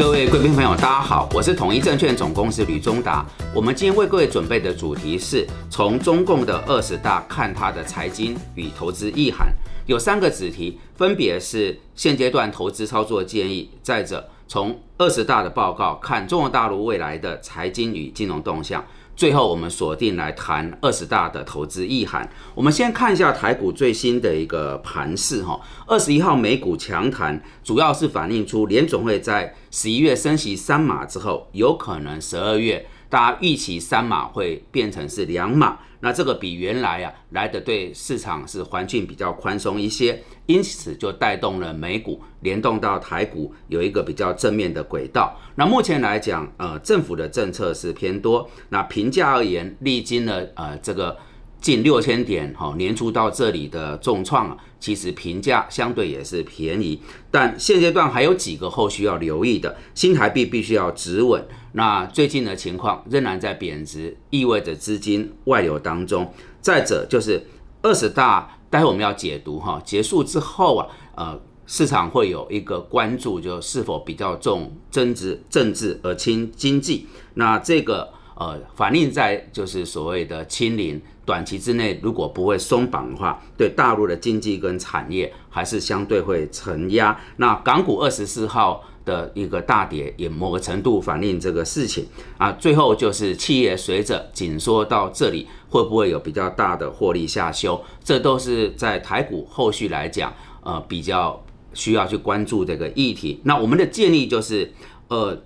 各位贵宾朋友，大家好，我是统一证券总公司吕中达。我们今天为各位准备的主题是从中共的二十大看它的财经与投资意涵，有三个子题，分别是现阶段投资操作建议，再者从二十大的报告看中国大陆未来的财经与金融动向。最后，我们锁定来谈二十大的投资意涵。我们先看一下台股最新的一个盘势哈。二十一号美股强弹，主要是反映出联总会在十一月升息三码之后，有可能十二月大家预期三码会变成是两码。那这个比原来啊来的对市场是环境比较宽松一些，因此就带动了美股联动到台股有一个比较正面的轨道。那目前来讲，呃，政府的政策是偏多。那评价而言，历经了呃这个。近六千点，哈，年初到这里的重创，其实评价相对也是便宜，但现阶段还有几个后续要留意的，新台币必须要止稳。那最近的情况仍然在贬值，意味着资金外流当中。再者就是二十大，待会我们要解读哈，结束之后啊，呃，市场会有一个关注，就是否比较重政治政治而轻经济。那这个呃，反映在就是所谓的清零。短期之内，如果不会松绑的话，对大陆的经济跟产业还是相对会承压。那港股二十四号的一个大跌，也某个程度反映这个事情啊。最后就是企业随着紧缩到这里，会不会有比较大的获利下修？这都是在台股后续来讲，呃，比较需要去关注这个议题。那我们的建议就是，呃。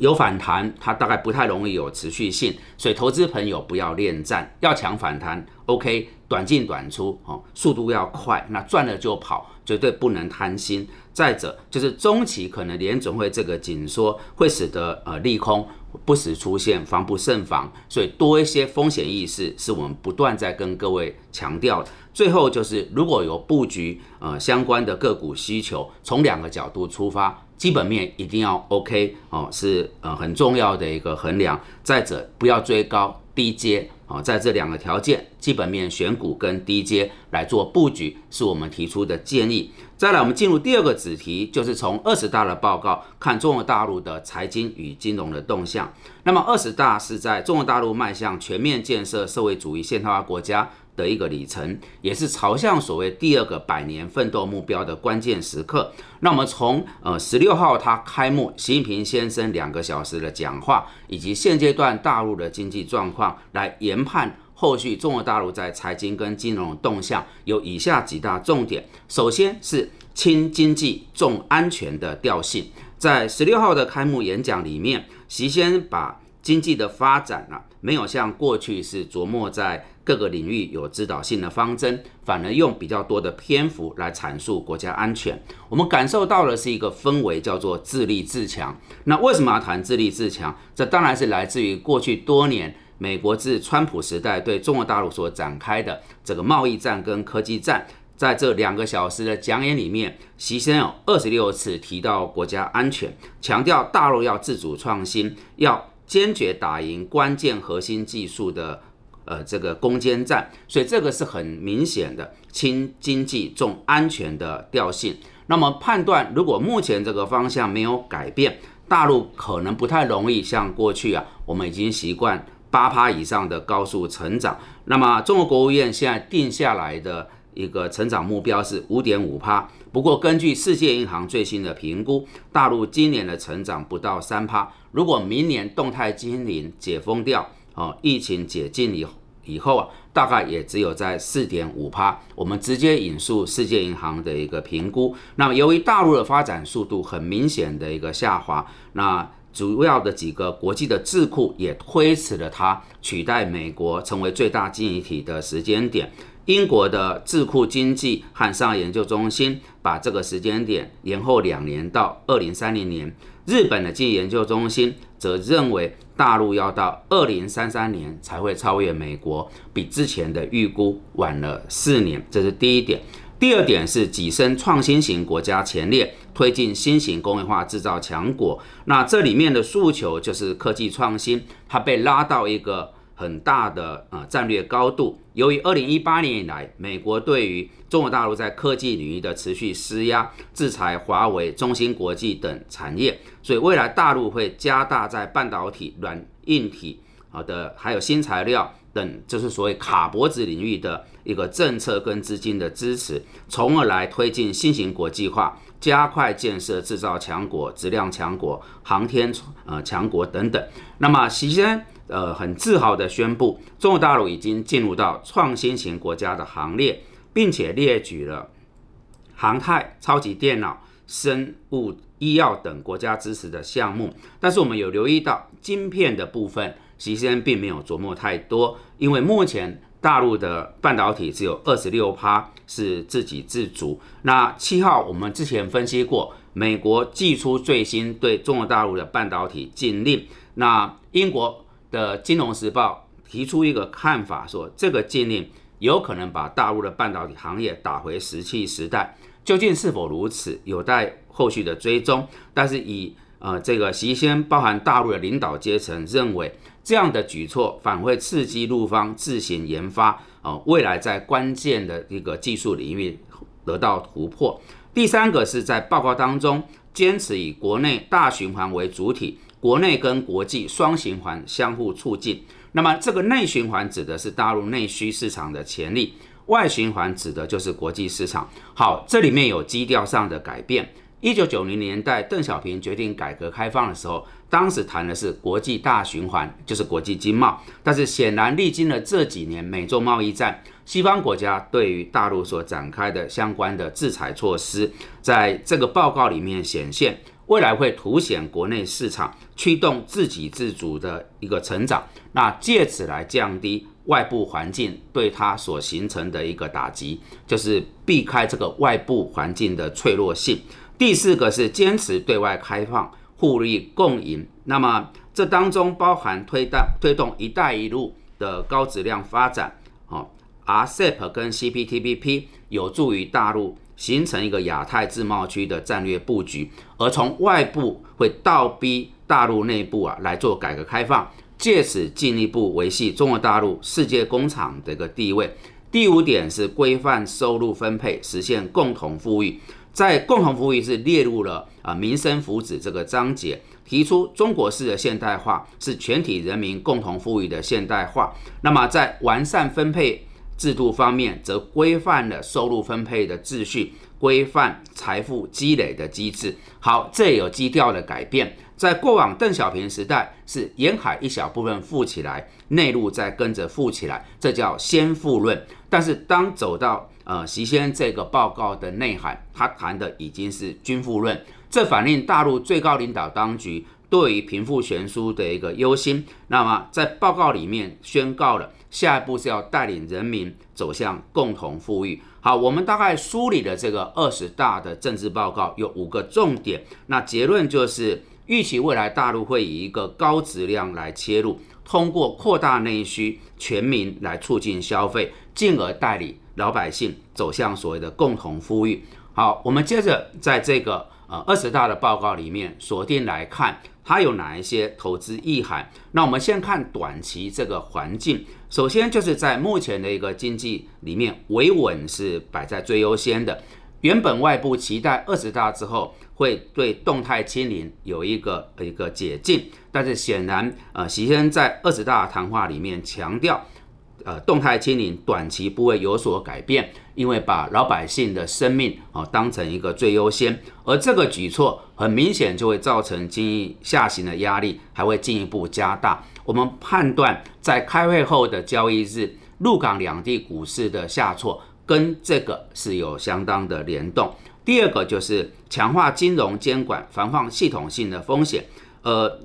有反弹，它大概不太容易有持续性，所以投资朋友不要恋战，要抢反弹。OK，短进短出，哦，速度要快，那赚了就跑，绝对不能贪心。再者，就是中期可能联总会这个紧缩会使得呃利空不时出现，防不胜防，所以多一些风险意识是我们不断在跟各位强调。最后就是，如果有布局呃相关的个股需求，从两个角度出发。基本面一定要 OK 哦，是呃很重要的一个衡量。再者，不要追高低阶啊，在这两个条件，基本面选股跟低阶来做布局，是我们提出的建议。再来，我们进入第二个子题，就是从二十大的报告看中国大陆的财经与金融的动向。那么，二十大是在中国大陆迈向全面建设社会主义现代化国家。的一个里程，也是朝向所谓第二个百年奋斗目标的关键时刻。那我们从呃十六号他开幕，习近平先生两个小时的讲话，以及现阶段大陆的经济状况来研判后续中国大陆在财经跟金融动向，有以下几大重点。首先是轻经济重安全的调性，在十六号的开幕演讲里面，习先把经济的发展啊，没有像过去是琢磨在。各个领域有指导性的方针，反而用比较多的篇幅来阐述国家安全。我们感受到的是一个氛围，叫做自立自强。那为什么要谈自立自强？这当然是来自于过去多年美国自川普时代对中国大陆所展开的这个贸易战跟科技战。在这两个小时的讲演里面，习先生有二十六次提到国家安全，强调大陆要自主创新，要坚决打赢关键核心技术的。呃，这个攻坚战，所以这个是很明显的轻经济重安全的调性。那么判断，如果目前这个方向没有改变，大陆可能不太容易像过去啊，我们已经习惯八趴以上的高速成长。那么中国国务院现在定下来的一个成长目标是五点五趴。不过根据世界银行最新的评估，大陆今年的成长不到三趴。如果明年动态清零解封掉，哦，疫情解禁以后。以后啊，大概也只有在四点五趴。我们直接引述世界银行的一个评估。那么，由于大陆的发展速度很明显的一个下滑，那主要的几个国际的智库也推迟了它取代美国成为最大经济体的时间点。英国的智库经济和商业研究中心把这个时间点延后两年到二零三零年。日本的经济研究中心则认为。大陆要到二零三三年才会超越美国，比之前的预估晚了四年，这是第一点。第二点是跻身创新型国家前列，推进新型工业化制造强国。那这里面的诉求就是科技创新，它被拉到一个。很大的呃战略高度。由于二零一八年以来，美国对于中国大陆在科技领域的持续施压、制裁华为、中芯国际等产业，所以未来大陆会加大在半导体、软硬体好的还有新材料等，就是所谓卡脖子领域的一个政策跟资金的支持，从而来推进新型国际化，加快建设制造强国、质量强国、航天呃强国等等。那么，习先。呃，很自豪地宣布，中国大陆已经进入到创新型国家的行列，并且列举了航太、超级电脑、生物医药等国家支持的项目。但是我们有留意到晶片的部分，习先生并没有琢磨太多，因为目前大陆的半导体只有二十六趴是自给自足。那七号我们之前分析过，美国寄出最新对中国大陆的半导体禁令，那英国。的《金融时报》提出一个看法，说这个禁令有可能把大陆的半导体行业打回石器时代。究竟是否如此，有待后续的追踪。但是以呃这个习先包含大陆的领导阶层认为，这样的举措反会刺激陆方自行研发，呃未来在关键的一个技术领域得到突破。第三个是在报告当中坚持以国内大循环为主体。国内跟国际双循环相互促进，那么这个内循环指的是大陆内需市场的潜力，外循环指的就是国际市场。好，这里面有基调上的改变。一九九零年代，邓小平决定改革开放的时候，当时谈的是国际大循环，就是国际经贸。但是显然历经了这几年美中贸易战，西方国家对于大陆所展开的相关的制裁措施，在这个报告里面显现。未来会凸显国内市场驱动自给自足的一个成长，那借此来降低外部环境对它所形成的一个打击，就是避开这个外部环境的脆弱性。第四个是坚持对外开放、互利共赢，那么这当中包含推动推动“一带一路”的高质量发展，哦，RCEP 跟 CPTPP 有助于大陆。形成一个亚太自贸区的战略布局，而从外部会倒逼大陆内部啊来做改革开放，借此进一步维系中国大陆世界工厂的一个地位。第五点是规范收入分配，实现共同富裕。在共同富裕是列入了啊民生福祉这个章节，提出中国式的现代化是全体人民共同富裕的现代化。那么在完善分配。制度方面，则规范了收入分配的秩序，规范财富积累的机制。好，这有基调的改变。在过往邓小平时代，是沿海一小部分富起来，内陆再跟着富起来，这叫先富论。但是当走到呃习先这个报告的内涵，他谈的已经是均富论，这反映大陆最高领导当局对于贫富悬殊的一个忧心。那么在报告里面宣告了。下一步是要带领人民走向共同富裕。好，我们大概梳理了这个二十大的政治报告，有五个重点。那结论就是预期未来大陆会以一个高质量来切入，通过扩大内需，全民来促进消费，进而带领老百姓走向所谓的共同富裕。好，我们接着在这个呃二十大的报告里面锁定来看。它有哪一些投资意涵？那我们先看短期这个环境。首先就是在目前的一个经济里面，维稳是摆在最优先的。原本外部期待二十大之后会对动态清零有一个一个解禁，但是显然，呃，习先生在二十大谈话里面强调。呃，动态清零短期不会有所改变，因为把老百姓的生命啊当成一个最优先，而这个举措很明显就会造成经济下行的压力，还会进一步加大。我们判断，在开会后的交易日，陆港两地股市的下挫跟这个是有相当的联动。第二个就是强化金融监管，防范系统性的风险。呃，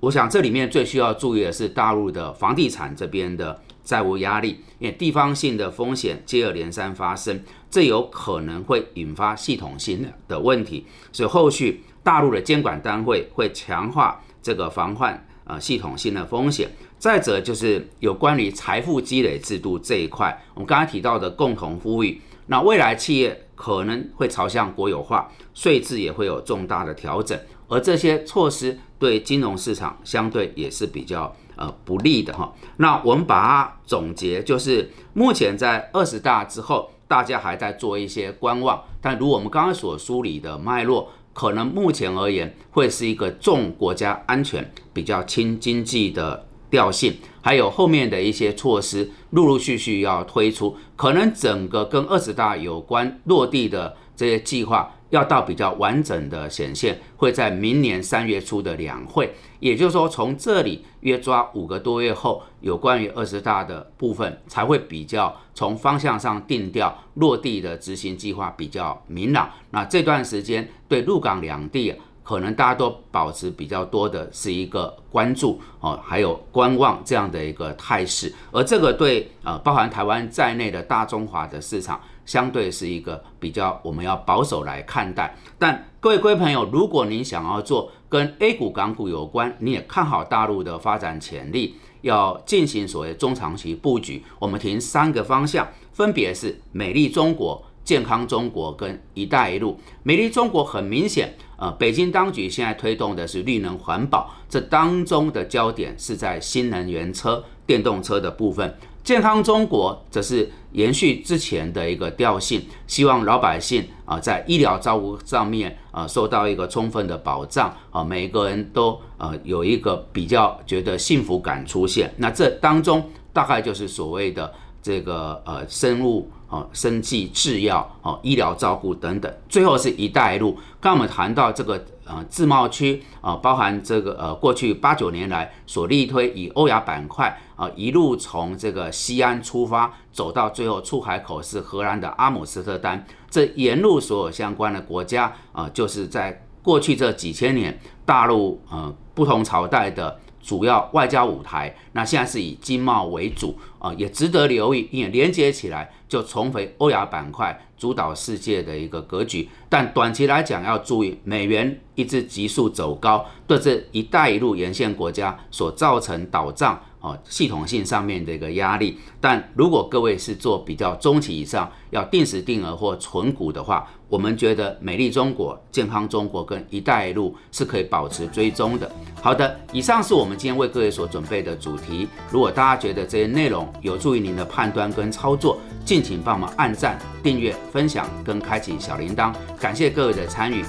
我想这里面最需要注意的是大陆的房地产这边的。债务压力，因为地方性的风险接二连三发生，这有可能会引发系统性的的问题，所以后续大陆的监管单位会强化这个防范呃系统性的风险。再者就是有关于财富积累制度这一块，我们刚才提到的共同富裕，那未来企业可能会朝向国有化，税制也会有重大的调整，而这些措施对金融市场相对也是比较呃不利的哈。那我们把它总结，就是目前在二十大之后，大家还在做一些观望，但如我们刚刚所梳理的脉络。可能目前而言，会是一个重国家安全、比较轻经济的调性，还有后面的一些措施陆陆续续要推出，可能整个跟二十大有关落地的这些计划。要到比较完整的显现，会在明年三月初的两会，也就是说，从这里约抓五个多月后，有关于二十大的部分才会比较从方向上定调落地的执行计划比较明朗。那这段时间对陆港两地，可能大家都保持比较多的是一个关注哦，还有观望这样的一个态势，而这个对呃包含台湾在内的大中华的市场。相对是一个比较我们要保守来看待，但各位各位朋友，如果您想要做跟 A 股、港股有关，你也看好大陆的发展潜力，要进行所谓中长期布局，我们提三个方向，分别是美丽中国、健康中国跟一带一路。美丽中国很明显，呃，北京当局现在推动的是绿能环保，这当中的焦点是在新能源车、电动车的部分。健康中国则是延续之前的一个调性，希望老百姓啊在医疗照顾上面啊受到一个充分的保障啊，每一个人都呃有一个比较觉得幸福感出现。那这当中大概就是所谓的这个呃生物。哦，生技制药、哦医疗照顾等等，最后是一带一路。刚我们谈到这个呃自贸区啊，包含这个呃过去八九年来所力推以欧亚板块啊一路从这个西安出发，走到最后出海口是荷兰的阿姆斯特丹，这沿路所有相关的国家啊，就是在过去这几千年大陆呃不同朝代的。主要外交舞台，那现在是以经贸为主啊，也值得留意，因为连接起来就重回欧亚板块主导世界的一个格局。但短期来讲要注意，美元一直急速走高，对这一带一路沿线国家所造成倒账。哦，系统性上面的一个压力，但如果各位是做比较中期以上，要定时定额或存股的话，我们觉得美丽中国、健康中国跟一带一路是可以保持追踪的。好的，以上是我们今天为各位所准备的主题。如果大家觉得这些内容有助于您的判断跟操作，敬请帮忙按赞、订阅、分享跟开启小铃铛。感谢各位的参与。